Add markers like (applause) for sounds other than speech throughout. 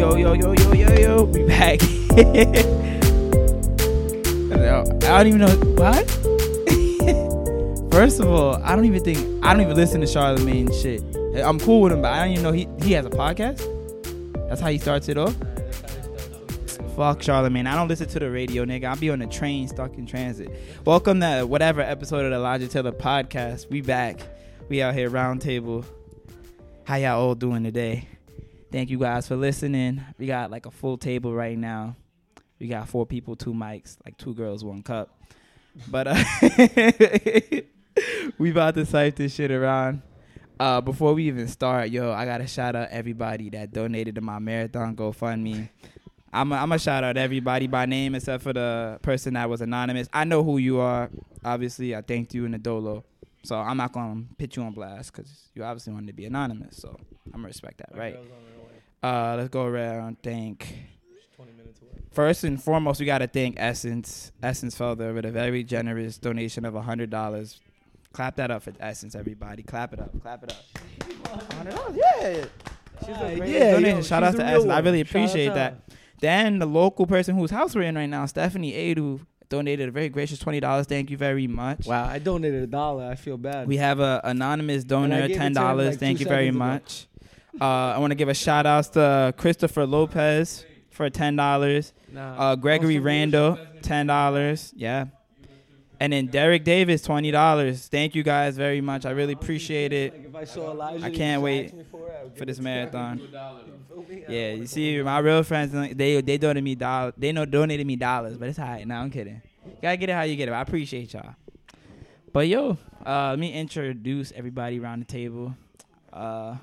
yo, yo, yo, yo, yo, yo. Be back. (laughs) I don't even know what. (laughs) First of all, I don't even think I don't even listen to Charlemagne shit. I'm cool with him, but I don't even know he he has a podcast. That's how he starts it off. Fuck Charlemagne. I don't listen to the radio, nigga. I'll be on the train stuck in transit. Welcome to whatever episode of the Elijah Taylor podcast. We back. We out here roundtable. How y'all all doing today? Thank you guys for listening. We got like a full table right now. We got four people, two mics, like two girls, one cup. But uh (laughs) we about to cipher this shit around. Uh, before we even start, yo, I gotta shout out everybody that donated to my marathon GoFundMe. I'm a, I'm a shout out everybody by name except for the person that was anonymous. I know who you are. Obviously, I thanked you in the dolo, so I'm not gonna put you on blast because you obviously wanted to be anonymous. So I'm gonna respect that, right? Uh, let's go around. Thank. First and foremost, we gotta thank Essence. Essence Felder with a very generous donation of hundred dollars. Clap that up for Essence, everybody. Clap it up. Clap it up. (laughs) $100, yeah. She's a great yeah, donation. yo, Shout out to real Essence. I really appreciate that. Then the local person whose house we're in right now, Stephanie Adu, donated a very gracious twenty dollars. Thank you very much. Wow, I donated a dollar. I feel bad. We have an anonymous donor, gave it to ten him, dollars. like, Thank you very much. ago. Much. Uh, I want to give a shout out to Christopher Lopez for ten dollars. Uh, Gregory Randall, ten dollars. Yeah. And then Derek Davis, twenty dollars. Thank you guys very much. I really appreciate it I saw Elijah, I you can't wait for, it, I would for give this it to you. marathon. You (laughs) feel me? I Yeah, you see, my real friends, they they donated me dollars. They know donated me dollars, but it's alright. No, I'm kidding. You gotta get it how you get it. I appreciate y'all. But yo, uh, let me introduce everybody around the table. Uh,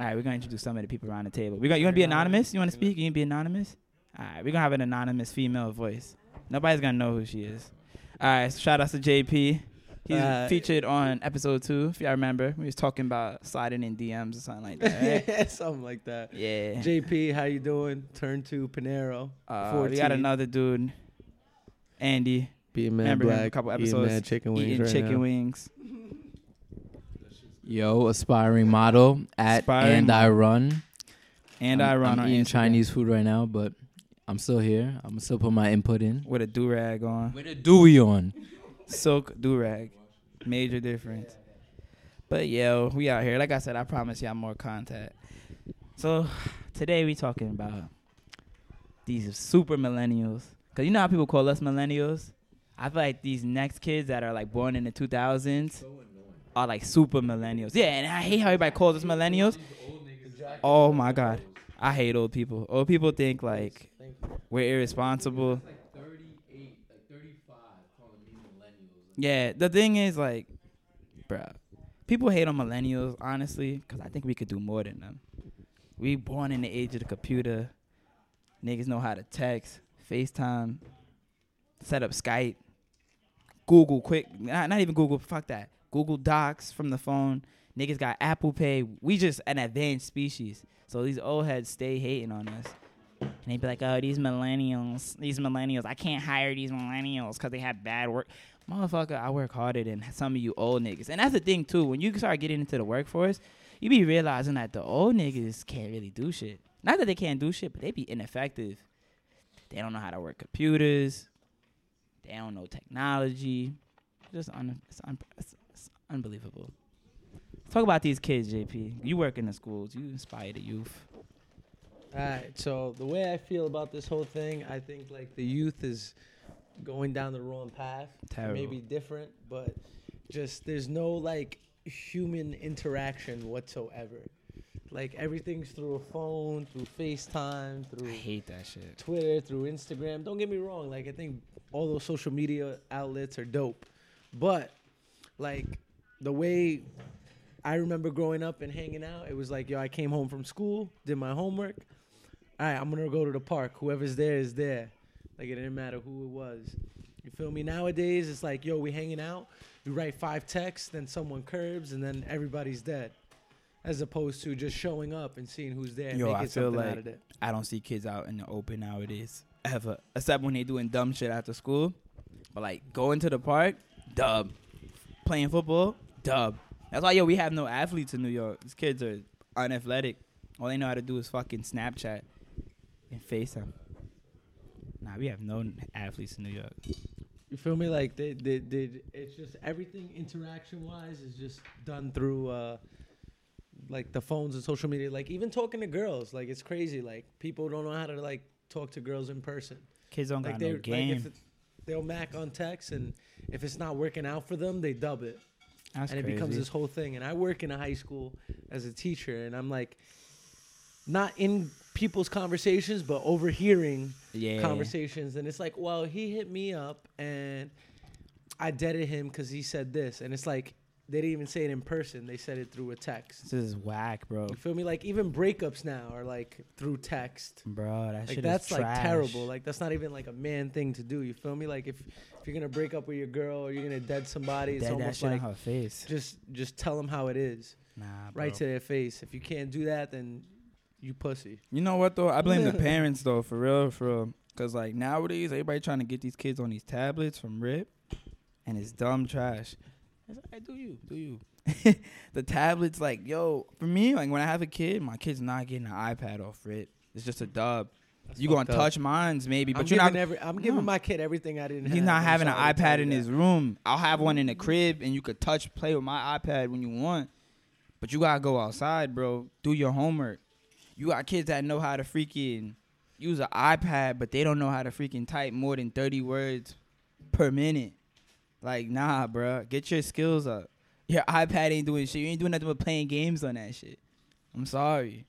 all right, we're gonna introduce some of the people around the table. We gonna you gonna be anonymous? You wanna speak? You gonna be anonymous? All right, we're gonna have an anonymous female voice. Nobody's gonna know who she is. All right, so shout out to JP. He's Uh, featured on episode two, if y'all remember. We was talking about sliding in DMs or something like that. (laughs) Right? Something like that. yeah. JP, how you doing? Turn to Panero. Uh, we got another dude, Andy. Be Remember him a couple episodes Eating chicken wings eating right chicken now. wings. Yo, aspiring model at Aspiring and I run. And I'm, I run I'm eating Instagram Chinese food right now, but I'm still here. I'm still put my input in. with a do rag on, With a Dewey on. silk do rag, major difference. But yo, we out here. Like I said, I promise y'all more content. So today we talking about these super millennials. Cause you know how people call us millennials. I feel like these next kids that are like born in the 2000s are like super millennials. Yeah, and I hate how everybody calls us millennials. Oh my god, I hate old people. Old people think like we're irresponsible. Yeah, the thing is like, bruh, people hate on millennials honestly because I think we could do more than them. We born in the age of the computer. Niggas know how to text, FaceTime, set up Skype, Google quick. Not, not even Google. Fuck that. Google Docs from the phone. Niggas got Apple Pay. We just an advanced species. So these old heads stay hating on us. And they be like, oh, these millennials, these millennials, I can't hire these millennials because they have bad work. Motherfucker, I work harder than some of you old niggas. And that's the thing, too. When you start getting into the workforce, you be realizing that the old niggas can't really do shit. Not that they can't do shit, but they be ineffective. They don't know how to work computers. They don't know technology. Just un- it's, un- it's, unbelievable. Talk about these kids, JP. You work in the schools. You inspire the youth. All right. So the way I feel about this whole thing, I think like the youth is going down the wrong path. Terrible. Maybe different, but just there's no like human interaction whatsoever. Like everything's through a phone, through FaceTime, through I through hate that shit. Twitter, through Instagram. Don't get me wrong. Like I think all those social media outlets are dope, but like the way I remember growing up and hanging out, it was like, yo, I came home from school, did my homework. All right, I'm gonna go to the park. Whoever's there is there. Like it didn't matter who it was. You feel me? Nowadays, it's like, yo, we hanging out. We write five texts, then someone curbs, and then everybody's dead. As opposed to just showing up and seeing who's there and Yo, making I feel something like out of it. I don't see kids out in the open nowadays ever, except when they doing dumb shit after school. But like going to the park, dub. Playing football, dub. That's why yo we have no athletes in New York. These kids are unathletic. All they know how to do is fucking Snapchat and FaceTime. Nah, we have no athletes in New York. You feel me? Like they, they, they, it's just everything interaction wise is just done through uh, like the phones and social media. Like even talking to girls, like it's crazy. Like people don't know how to like talk to girls in person. Kids don't like got no game. Like if it, they'll mac on text, and if it's not working out for them, they dub it, That's and crazy. it becomes this whole thing. And I work in a high school as a teacher, and I'm like, not in people's conversations, but overhearing yeah. conversations and it's like well he hit me up and i deaded him because he said this and it's like they didn't even say it in person they said it through a text This is whack, bro. you feel me like even breakups now are like through text Bro, that like shit that's is like trash. terrible like that's not even like a man thing to do you feel me like if if you're gonna break up with your girl or you're gonna dead somebody it's Dead that almost shit like her face. just just tell them how it is Nah, bro. right to their face if you can't do that then you pussy You know what though? I blame the (laughs) parents though, for real, for real. Cause like nowadays, everybody trying to get these kids on these tablets from Rip, and it's dumb trash. "Hey, do you, do you? (laughs) the tablets, like, yo, for me, like when I have a kid, my kid's not getting an iPad off Rip. It's just a dub. That's you gonna up. touch mines maybe, but I'm you're not. every, I'm giving No. my kid everything I didn't have. He's not having an sorry to tell iPad in his room. I'll have one in the crib, and you could touch, play with my iPad when you want. But you gotta go outside, bro. Do your homework. You got kids that know how to freaking use an iPad, but they don't know how to freaking type more than thirty words per minute. Like, nah, bro. Get your skills up. Your iPad ain't doing shit. You ain't doing nothing but playing games on that shit. I'm sorry.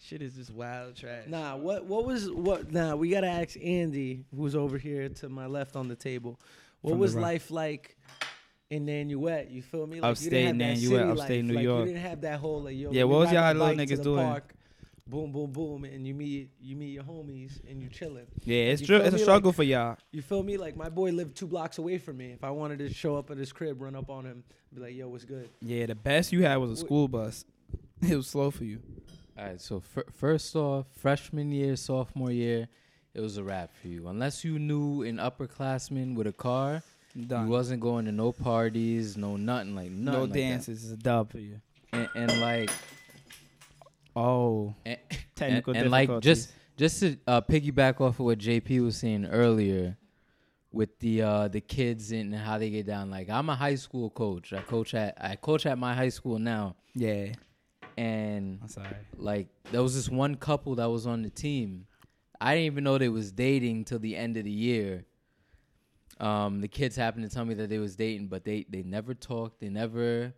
Shit is just wild trash. Nah, what what was what? Nah, we gotta ask Andy, who's over here to my left on the table. What From was life like in Nanuet? You feel me? Like, Upstate you didn't have Nanuet, upstate life. New like, York. You didn't have that whole like yo. Yeah, let what was y'all little niggas doing? Park, boom, boom, boom, and you meet you meet your homies and you chilling. Yeah, it's You true. It's a me? struggle for y'all. You feel me? Like my boy lived two blocks away from me. If I wanted to show up at his crib, run up on him, be like, "Yo, what's good?" Yeah, the best you had was a school bus. (laughs) It was slow for you. All right, so fir- first off, freshman year, sophomore year, it was a wrap for you. Unless you knew an upperclassman with a car, Done. you wasn't going to no parties, no nothing like nothing no like that. dances. It's a dub for you. and, and like Oh, and, technical and, and like just just to uh, piggyback off of what JP was saying earlier with the uh, the kids and how they get down. Like I'm a high school coach. I coach at I coach at my high school now, yeah. and I'm sorry. like there was this one couple that was on the team. I didn't even know they was dating till the end of the year. Um, the kids happened to tell me that they was dating, but they they never talked. They never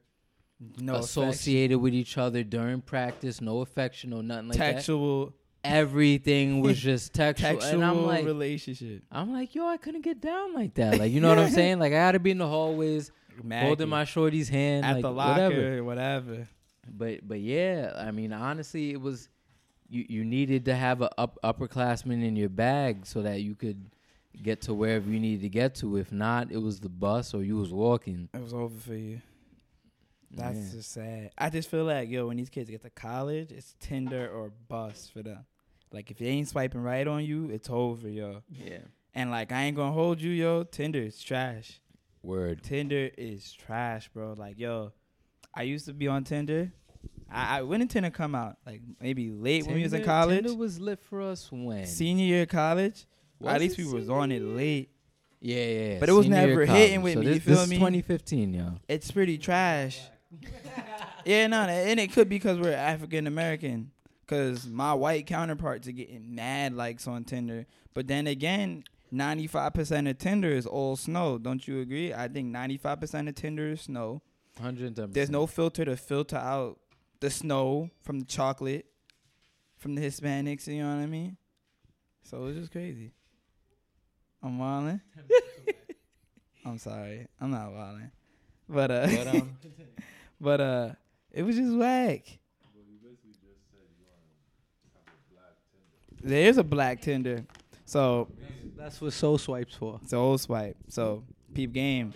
No associated with each other during practice. No affection, no nothing like that. textual, Everything was (laughs) just textual, textual and I'm like, relationship. I'm like, yo, I couldn't get down like that. Like, you know what I'm (laughs) saying? Like, I had to be in the hallways holding my shorty's hand, at like, the locker, whatever. whatever. But but yeah, I mean, honestly, it was you you needed to have a up, upperclassman in your bag so that you could get to wherever you needed to get to. If not, it was the bus or you was walking. It was over for you. That's Yeah. just sad. I just feel like yo, when these kids get to college, it's Tinder or bust for them. Like if they ain't swiping right on you, it's over, yo. yeah. And like I ain't gonna hold you, yo. Tinder is trash. Word. Tinder is trash, bro. Like yo, I used to be on Tinder. I, I when did Tinder come out? Like maybe late when we was in college, Tinder was lit for us when senior year of college. Was At least we was on it late. Yeah, yeah. yeah. But it was Senior never hitting with So me, This, you feel this me? is 2015, yo. It's pretty trash. Yeah, no, and it could be because we're African American. Cause my white counterparts are getting mad likes on Tinder, but then again, ninety five percent of Tinder is all snow. Don't you agree? I think ninety five percent of Tinder is snow. 110. There's no filter to filter out the snow from the chocolate, from the Hispanics. You know what I mean? So it's just crazy. I'm wilding. (laughs) I'm sorry. I'm not wilding. But uh, But, um, (laughs) but uh, it was just whack. There's a black Tinder, so That's what Soul Swipes for. old swipe. So peep game.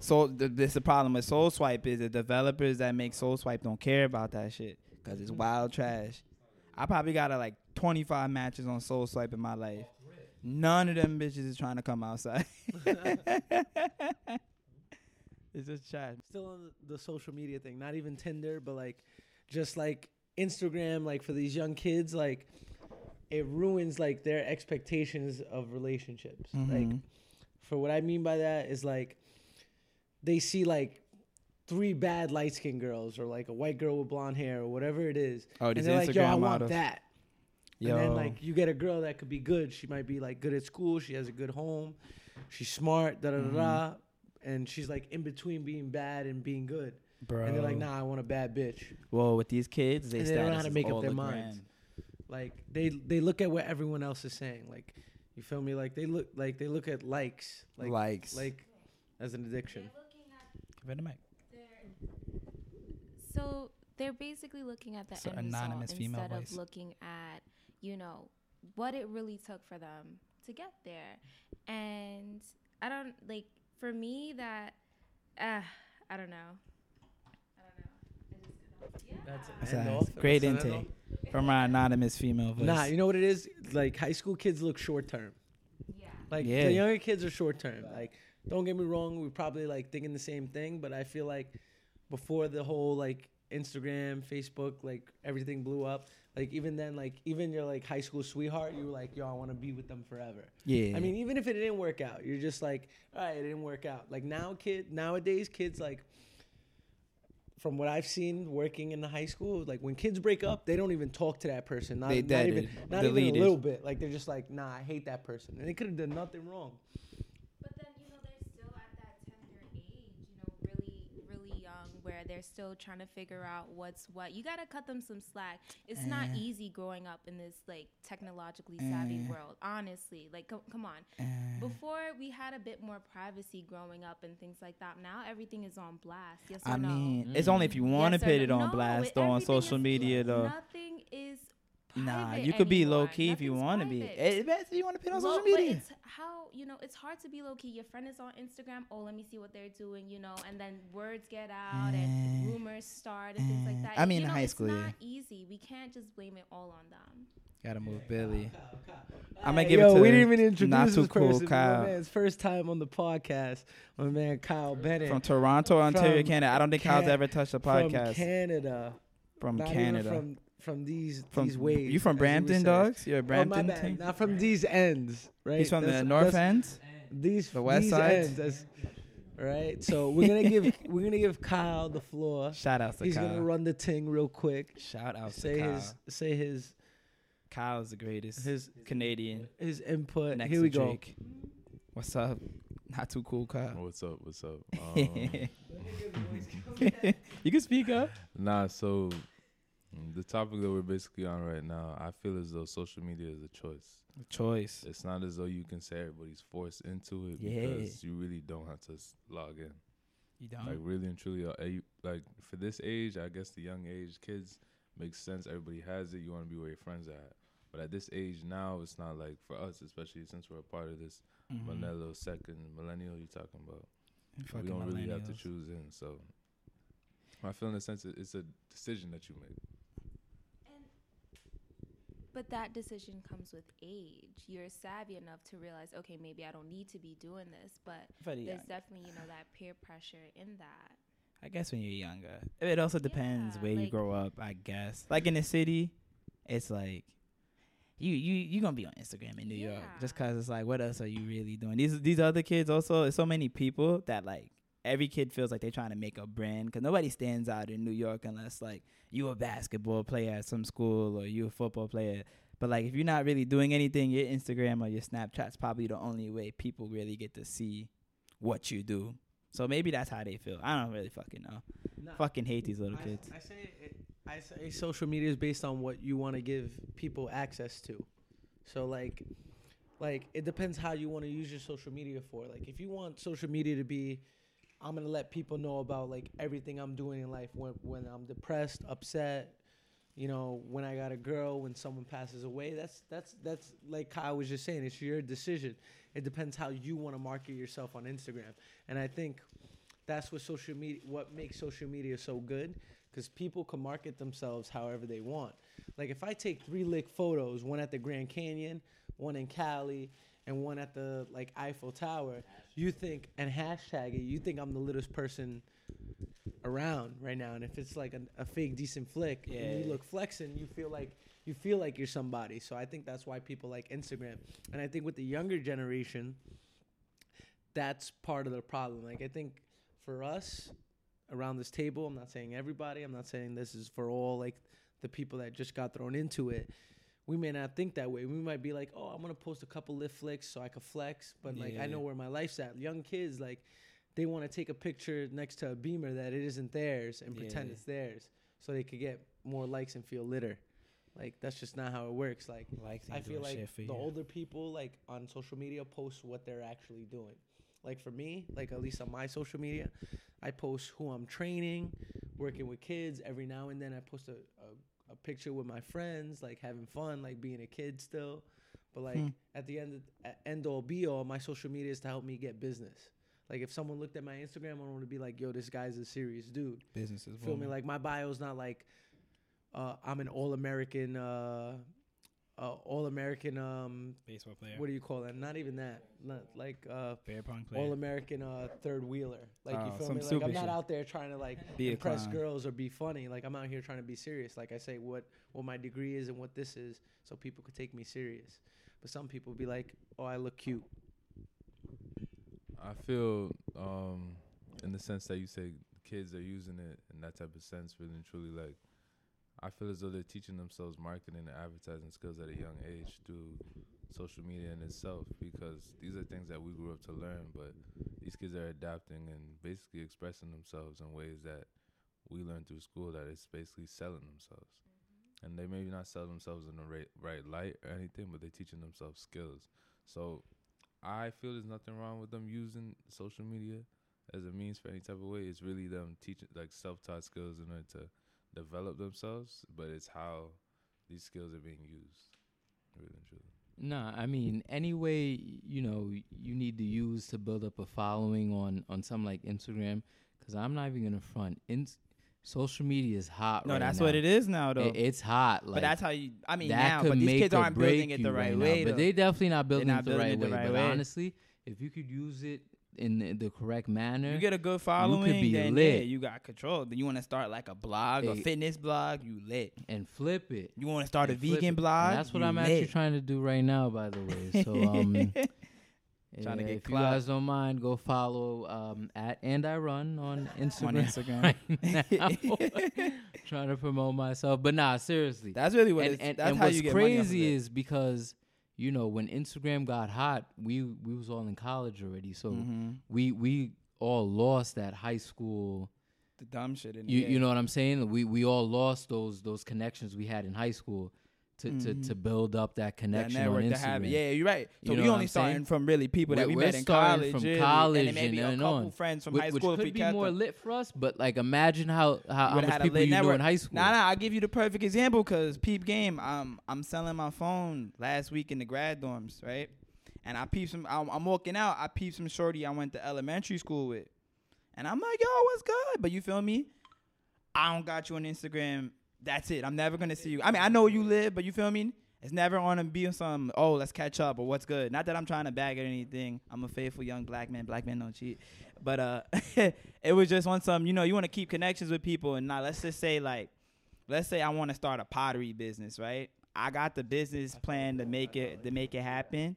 So th- this the problem with Soul Swipe is the developers that make Soul Swipe don't care about that shit because it's wild trash. I probably got uh, like 25 matches on Soul Swipe in my life. None of them bitches is trying to come outside. (laughs) it's just trash. Still on the social media thing, not even Tinder, but like, just like Instagram, like for these young kids, like it ruins like their expectations of relationships. Like Mhm. for what I mean by that is like they see like three bad light skinned girls or like a white girl with blonde hair or whatever it is. Oh, and they're like, yo, I Instagram want models. that. Yo, And then like you get a girl that could be good. She might be like good at school. She has a good home. She's smart. Da da da da. And she's like in between being bad and being good. bro. And they're like, nah, I want a bad bitch. Well, with these kids, they, And they don't know how to make up their the minds. gram. Like they they look at what everyone else is saying. Like you feel me? Like they look like they look at likes. Like Likes. like as an addiction. They're looking at Give it a mic. so they're basically looking at the So end anonymous result female instead voice. of looking at you know what it really took for them to get there. And I don't like for me that uh, I don't know. I don't know. I just kind of yeah. That's That's end a great That's intake from our anonymous female voice. Nah, you know what it is? Like high school kids look short term. yeah. Like Yeah. the younger kids are short term. Like don't get me wrong, we're probably like thinking the same thing, but I feel like before the whole like Instagram, Facebook, like everything blew up. Like even then, like even your like high school sweetheart, you were like, yo, I want to be with them forever. yeah. I mean, even if it didn't work out, you're just like, all right, it didn't work out. Like now, kid, nowadays, kids like, from what I've seen working in the high school, like when kids break up, they don't even talk to that person. Not, They not even, not even a little bit. Like they're just like, nah, I hate that person, and they could have done nothing wrong. But then you know they're still at that tender age, you know, really, really young, where they're still trying to figure out what's what. You gotta cut them some slack. It's not Eh. easy growing up in this like technologically savvy Eh. world. Honestly, like co- come on. Uh, Before we had a bit more privacy growing up and things like that. Now everything is on blast. Yes or I no? mean, it's only if you want to Yes put no? it on No, blast or on social media though. Nothing is. Nah, you could be low key if you want to be. private. It, if you want to put on Low- social media. it's how you know it's hard to be low key. Your friend is on Instagram. Oh, let me see what they're doing. You know, and then words get out Eh. and rumors start and things Eh. like that. I mean, you in know, high it's school, not yeah. easy. We can't just blame it all on them. Gotta move Billy. I'm I'ma give it to we didn't even introduce not too cool person. Kyle. My man's first time on the podcast. My man Kyle Bennett From Toronto, Ontario, From Canada. I don't think Kyle's ever touched a podcast. from podcast Canada. from Not Canada. Even from from these From these ways. you from Brampton, dogs? You're a Oh, my Brampton bad. team? Not from these ends, right? He's from the North that's- End. These The west these side? ends, that's- right? So we're gonna give (laughs) we're gonna give Kyle the floor. Shout out to He's Kyle. He's gonna run the ting real quick. Shout out Say to Kyle. his say his Kyle's the greatest his Canadian. his input. Next Here we go. Drake. What's up? Not too cool, Kyle. What's up? What's up? (laughs) Um, (laughs) you can speak up. nah, so the topic that we're basically on right now, I feel as though social media is a choice. A choice. It's not as though you can say everybody's forced into it Yeah. because you really don't have to log in. You don't. Like really and truly, uh, you, like for this age, I guess the young age kids makes sense. Everybody has it. You want to be where your friends are at. But at this age now, it's not like for us, especially since we're a part of this Mhm. millennial second millennial you're talking about. Fucking we don't really have to choose in. So I feel in a sense it's a decision that you make. But that decision comes with age. You're savvy enough to realize, okay, maybe I don't need to be doing this, but there's young. definitely you know that peer pressure in that. I guess when you're younger, it also depends Yeah, where you grow up. I guess, like in the city, it's like you you you gonna be on Instagram in New York just cause it's like, what else are you really doing? These these other kids also, there's so many people that like every kid feels like they're trying to make a brand because nobody stands out in New York unless like you a basketball player at some school or you a football player. But like if you're not really doing anything, your Instagram or your Snapchat's probably the only way people really get to see what you do. So maybe that's how they feel. I don't really fucking know. Nah, Fucking hate these little I, kids. I say it, I say social media is based on what you want to give people access to. So like, like it depends how you want to use your social media for. Like if you want social media to be, I'm gonna let people know about like everything I'm doing in life when when I'm depressed, upset. You know, when I got a girl, when someone passes away, that's that's that's like Kyle was just saying. It's your decision. It depends how you want to market yourself on Instagram, and I think that's what social media what makes social media so good because people can market themselves however they want like if i take three lick photos one at the grand canyon one in cali and one at the like eiffel tower you think and hashtag it you think i'm the littest person around right now. And if it's like a, a fake decent flick Yeah. and you look flexing, you feel like you feel like you're somebody. So I think that's why people like Instagram. And I think with the younger generation, that's part of the problem. Like I think for us around this table, I'm not saying everybody, I'm not saying this is for all like the people that just got thrown into it. We may not think that way. We might be like, "Oh, I'm gonna post a couple lift flicks so I can flex," but like I know where my life's at. Young kids, like, they want to take a picture next to a beamer that it isn't theirs and pretend Yeah. it's theirs, so they could get more likes and feel litter. Like that's just not how it works. Like Likes I feel like the older people, like on social media, post what they're actually doing. Like for me, like at least on my social media, I post who I'm training, working with kids. Every now and then, I post a, a, a picture with my friends, like having fun, like being a kid still. But like Hmm. at the end, at end all be all, my social media is to help me get business. Like if someone looked at my Instagram, I want to be like, "Yo, this guy's a serious dude." Business is Feel me? Like my bio's not like uh, I'm an all American, uh, uh, all American. Um, baseball player. what do you call that? Not even that. Not like uh, Bear pong player. all American uh, third wheeler. Like Oh, you feel me? Like I'm not shit. out there trying to like Be impress clown. girls or be funny. Like I'm out here trying to be serious. Like I say what what my degree is and what this is, so people could take me serious. But some people be like, "Oh, I look cute." I feel um in the sense that you say kids are using it in that type of sense really and truly like I feel as though they're teaching themselves marketing and advertising skills at a young age through social media in itself because these are things that we grew up to learn but these kids are adapting and basically expressing themselves in ways that we learned through school that it's basically selling themselves. Mm-hmm. And they maybe not sell themselves in the right, right light or anything but they're teaching themselves skills. So I feel there's nothing wrong with them using social media as a means for any type of way. It's really them teaching like self-taught skills in order to develop themselves, but it's how these skills are being used. Really and truly. Nah, I mean, any way you know you need to use to build up a following on on something like Instagram, because I'm not even gonna front. In social media is hot. no, right that's now. what it is now, though. It- it's hot. Like, but that's how you. I mean, that now, could but these kids aren't building it the right, now. way. But though. they definitely not building not it the building right it the way. right but way. honestly, if you could use it in the, correct manner, You get a good following, be then lit. yeah, you got control. Then you want to start like a blog, a Hey. fitness blog, you lit. and flip it. You want to start a and vegan it. blog, And that's what you I'm lit. actually trying to do right now, by the way. So (laughs) um, Trying to yeah, get if clout. you guys don't mind, go follow um at and I run on Instagram. (laughs) on Instagram. right (laughs) trying to promote myself, but nah, seriously. That's really what and it's, and, that's and how what's you get crazy is because you know when Instagram got hot, we we was all in college already, so Mhm. we we all lost that high school. the dumb shit in You you know what I'm saying? We we all lost those those connections we had in high school to to, Mhm. to build up that connection that network on to Instagram. have it. Yeah, you're right. So You we only starting from really people that We're- we met in college, from college and maybe and- a couple on. friends from Which, high school. if could be more them. lit for us, but like imagine how how, how much people you knew in high school. Nah, nah, I'll give you the perfect example because peep game. Um, I'm selling my phone last week in the grad dorms, right? And I peeped some. I'm, I'm walking out. I peep some shorty I went to elementary school with, and I'm like, yo, what's good? But you feel me? I don't got you on Instagram. That's it. I'm never gonna see you. I mean, I know where you live, but you feel me? It's never on to be some. Oh, let's catch up or what's good. Not that I'm trying to bag at anything. I'm a faithful young black man. Black men don't cheat. But uh, (laughs) it was just on some. You know, you want to keep connections with people, and now let's just say like, let's say I want to start a pottery business, right? I got the business plan to make it to make it happen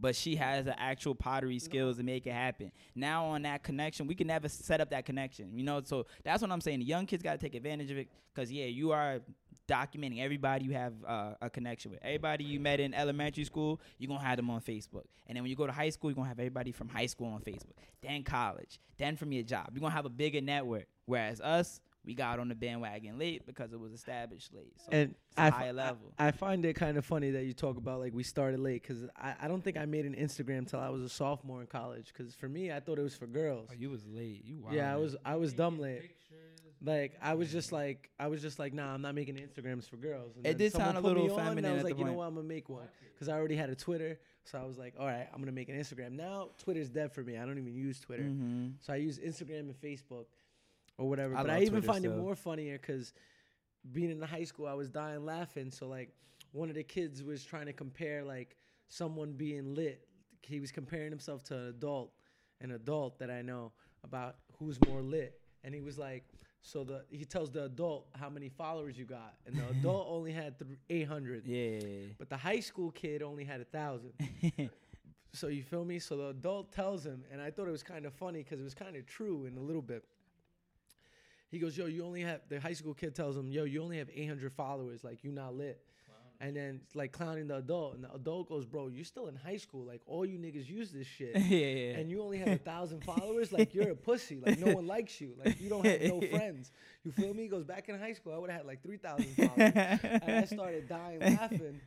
but she has the actual pottery skills to make it happen. Now on that connection, we can never set up that connection, you know. So that's what I'm saying. The young kids got to take advantage of it because yeah, you are documenting everybody you have uh, a connection with. Everybody you met in elementary school, you're gonna have them on Facebook, and then when you go to high school, you're gonna have everybody from high school on Facebook. Then college, then from your job, you're gonna have a bigger network. Whereas us, we got on the bandwagon late because it was established late. So and it's a I, f- higher I- level. I find it kind of funny that you talk about like we started late because I, I don't think I made an Instagram till I was a sophomore in college. Because for me, I thought it was for girls. Oh, you was late. You wild, yeah, I was I was dumb late. Like I was just like I was just like nah, I'm not making Instagrams for girls. And It then did sound a put me little on, and I was at like, the you know what, I'm gonna make one because I already had a Twitter. So I was like, all right, I'm gonna make an Instagram. Now Twitter's dead for me. I don't even use Twitter. Mhm. So I use Instagram and Facebook or whatever. I but I even Twitter find it more funnier because being in the high school, I was dying laughing. So like one of the kids was trying to compare like someone being lit. He was comparing himself to an adult, an adult that I know about who's more lit. and he was like, so the he tells the adult how many followers you got, and the (laughs) adult only had th- 800, Yeah. but the high school kid only had a thousand. (laughs) so you feel me? So the adult tells him, and I thought it was kind of funny because it was kind of true in a little bit. He goes, "Yo, you only have." The high school kid tells him, "Yo, you only have 800 followers. Like you not lit." And then it's like clowning the adult, and the adult goes, "Bro, you're still in high school. Like all you niggas use this shit." (laughs) yeah, yeah. and you only have a thousand followers, like you're a pussy. Like no one likes you. Like you don't have no (laughs) friends. You feel me? He goes back in high school. I would have had like three thousand followers. and I started dying laughing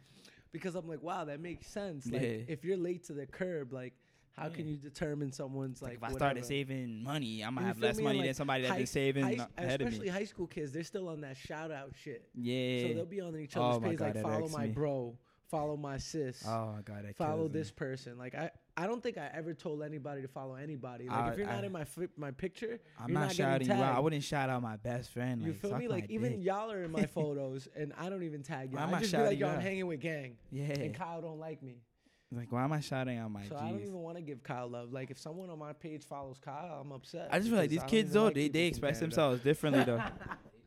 because I'm like, wow, that makes sense. Like Yeah. if you're late to the curb, like how can you determine someone's like, like? if I started saving money, I'm gonna have less money And, than somebody that's high- been saving high- ahead of me. especially high school kids, they're still on that shout out shit. Yeah. So they'll be on each Oh other's my page God, like follow my me. bro, follow my sis. oh my god, that follow kills me. this person. Like I, I don't think I ever told anybody to follow anybody. Like I- if you're not I- in my my picture, I'm you're not, not shouting you out. I wouldn't shout out my best friend. you like, feel me? Like even dick. y'all are in my (laughs) photos, and I don't even tag y'all. am I I just be like, yo, you I'm hanging with gang, yeah. and Kyle don't like me. Like why am I shouting out my so G's? I don't even want to give Kyle love. Like if someone on my page follows Kyle, I'm upset. I just feel like these kids though, like they, they express themselves differently though.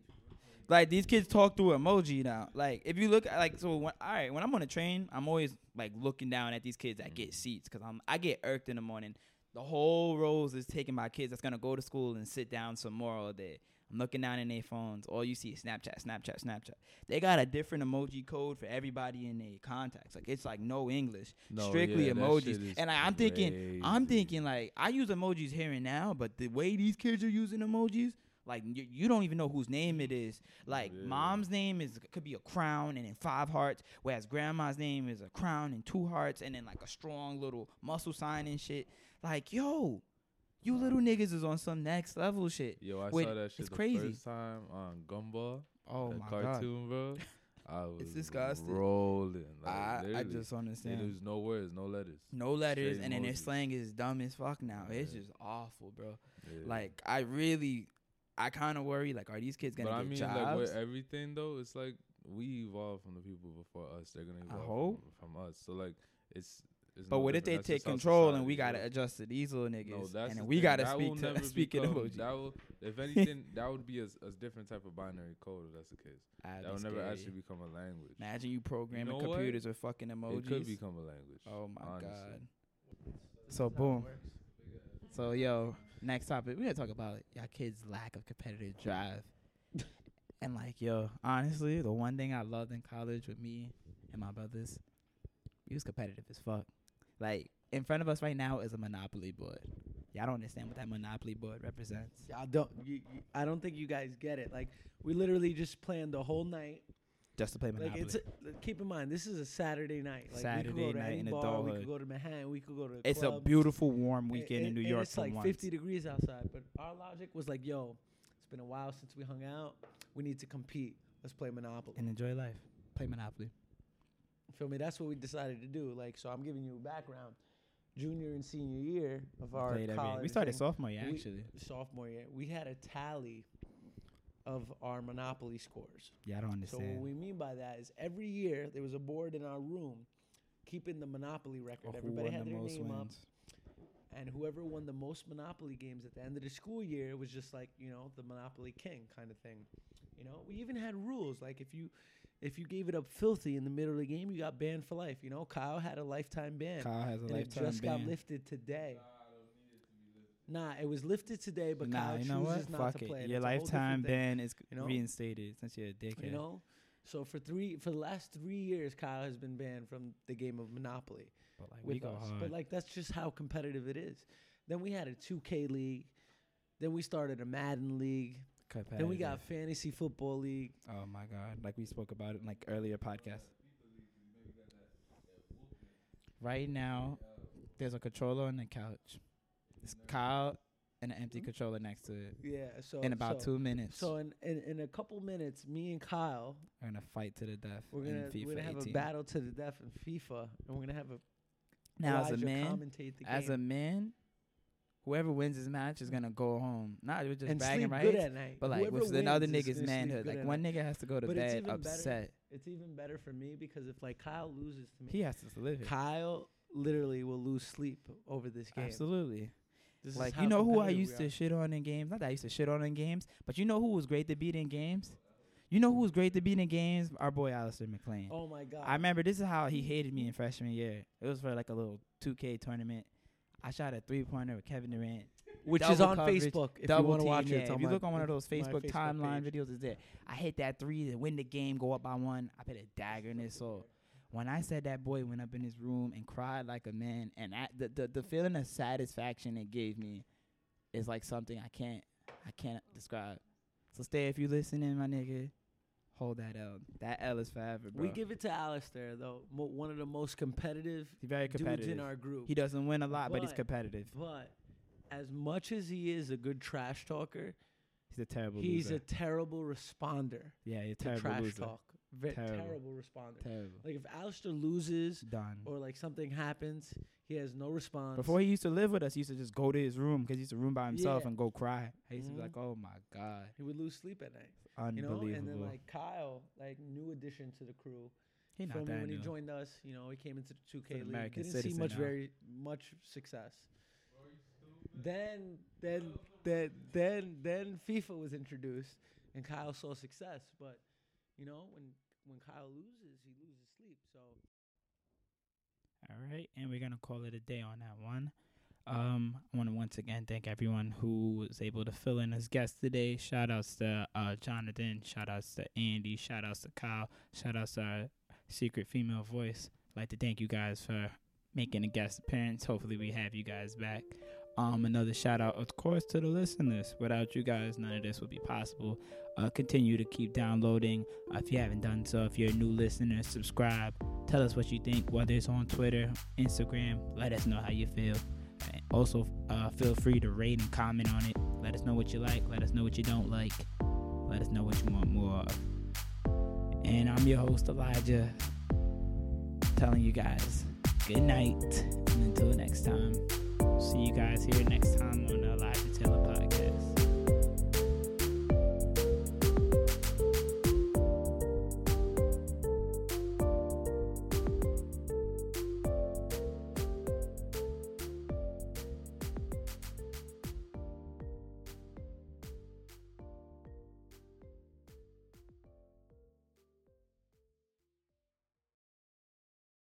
(laughs) like these kids talk through emoji now. Like if you look at like so when all right, when I'm on a train, I'm always like looking down at these kids that mm. get seats because I'm I get irked in the morning. The whole rows is taking by kids that's gonna go to school and sit down some more all day. I'm looking down in their phones. All you see is Snapchat, Snapchat, Snapchat. They got a different emoji code for everybody in their contacts. Like it's like no English, No, strictly yeah, emojis. And I, I'm thinking, I'm thinking like I use emojis here and now, but the way these kids are using emojis, like you, you don't even know whose name it is. Like Yeah. mom's name is could be a crown and then five hearts, whereas grandma's name is a crown and two hearts, and then like a strong little muscle sign and shit. Like yo, you little niggas is on some next level shit. Yo, I Wait, saw that shit it's the crazy. first time on Gumball. Oh that my god, cartoon, bro. (laughs) I was disgusting. rolling. Like, I I just understand. there's no words, no letters. No letters, straight and then their slang is dumb as fuck now. It's just awful, bro. Yeah. Like I really, I kind of worry. Like, are these kids gonna but I get mean, jobs? like with everything though, it's like we evolved from the people before us. They're gonna I evolve. From, from us. So like, it's. It's but no what if they take just how control and we gotta bro. adjust to these little niggas, No, that's and the we thing. gotta That speak will to never speak become- emoji? That will, if (laughs) anything, that would be a, a different type of binary code. If that's the case, That'd that be will never scary. actually become a language. Imagine you programming know what? computers with fucking emojis. It could become a language. oh my honestly. god. So boom. So yo, next topic. We're gonna talk about y'all kids' lack of competitive drive. (laughs) and like yo, honestly, the one thing I loved in college with me and my brothers, we was competitive as fuck. Like in front of us right now is a monopoly board. Y'all don't understand what that monopoly board represents. Y'all don't. You, you, I don't think you guys get it. Like we literally just planned the whole night. Just to play Like monopoly. it's. A, keep in mind, this is a Saturday night. Like we Saturday could go to night in bar. We could go to Manhattan. We could go to. It's a beautiful warm And- weekend in New and York it's for like once. 50 degrees outside. But our logic was like, yo, it's been a while since we hung out. We need to compete. Let's play Monopoly. and enjoy life. Play Monopoly. Feel me? That's what we decided to do. Like, so I'm giving you a background. Junior and senior year of our Played every- college. we started thing, sophomore year we- actually. sophomore year. We had a tally of our Monopoly scores. Yeah, I don't understand. So understand. what we mean by that is every year there was a board in our room keeping the Monopoly record. Everybody had the their name up. and whoever won the most Monopoly games at the end of the school year was just like you know the Monopoly king kind of thing. You know, we even had rules like if you if you gave it up filthy in the middle of the game, you got banned for life. You know, Kyle had a lifetime ban, Kyle has a and it lifetime just got lifted today. Nah, it was lifted today, but nah, Kyle you know what? chooses not Fuck to it. play. it. Your It's a whole lifetime different thing, ban is you know? reinstated since you're a dickhead. You know, so for three for the last three years, Kyle has been banned from the game of Monopoly but like we with go us. hard. But like that's just how competitive it is. Then we had a 2K league. Then we started a Madden league. Then we got fantasy football league. Oh my god! Like we spoke about it in like earlier podcast. Right now, there's a controller on the couch. It's Kyle and an empty hmm? controller next to it. Yeah. So In about so, two minutes, So in, in in a couple minutes, me and Kyle, we're gonna fight to the death. we're gonna FIFA we're gonna have 18. a battle to the death in FIFA, and we're gonna have a Now, as a man, commentate the as a man, whoever wins this match is gonna go home. Not we're just and bragging rights, good at night. but like Whoever with another nigga's manhood. Like one night. nigga has to go to But it's bed better- upset. It's even better for me because if like Kyle loses to me, He has to live it. Kyle literally will lose sleep over this game. Absolutely. This is Like you know who I used to shit on in games. Not that I used to shit on in games, but you know who was great to beat in games. You know who was great to beat in games? Our boy Alistair McLean. Oh my god. I remember this is how he hated me in freshman year. It was for like a little 2K tournament. I shot a three pointer with Kevin Durant. Which is on coverage, Facebook. If you double want to watch yeah. it, if you look on one of those my Facebook, timeline page. videos, it's there. I hit that three to win the game, go up by one. I put a dagger in his soul. When I said that boy went up in his room and cried like a man, and I, the, the the feeling of satisfaction it gave me is like something I can't I can't describe. So stay if you listening, my nigga. Hold that L. That L is forever, bro. We give it to Alistair though, mo- one of the most competitive He's very dudes in our group. he doesn't win a lot, but, he's competitive. but as much as he is a good trash talker, He's a terrible he's loser. a terrible responder yeah, he's a terrible trash loser. talk. Terrible. terrible responder. Terrible. Like if Alistair loses Done. or like something happens, he has no response. Before he used to live with us, he used to just go to his room because he used to room by himself Yeah. and go cry. He used to be Mhm. like, "Oh my god, he would lose sleep at night. You unbelievable!" know, and then like Kyle, like new addition to the crew. he not From that when he joined us, you know, he came into the 2K league. American Didn't see much now. very much success. Then then then then then FIFA was introduced and Kyle saw success, but you know, when when Kyle loses, he loses sleep. So All right, and we're gonna call it a day on that one. Um, I want to once again thank everyone who was able to fill in as guests today. Shout outs to uh, Jonathan. Shout outs to Andy. Shout outs to Kyle. Shout outs to our secret female voice. I'd like to thank you guys for making a guest appearance. Hopefully, we have you guys back. Um, another shout out, of course, to the listeners. Without you guys, none of this would be possible. Uh, continue to keep downloading. Uh, if you haven't done so, if you're a new listener, subscribe. Tell us what you think, whether it's on Twitter, Instagram. Let us know how you feel. Also, uh, feel free to rate and comment on it. Let us know what you like. Let us know what you don't like. Let us know what you want more of. And I'm your host, Elijah, telling you guys good night. And until next time, see you guys here next time on the Elijah Taylor Podcast.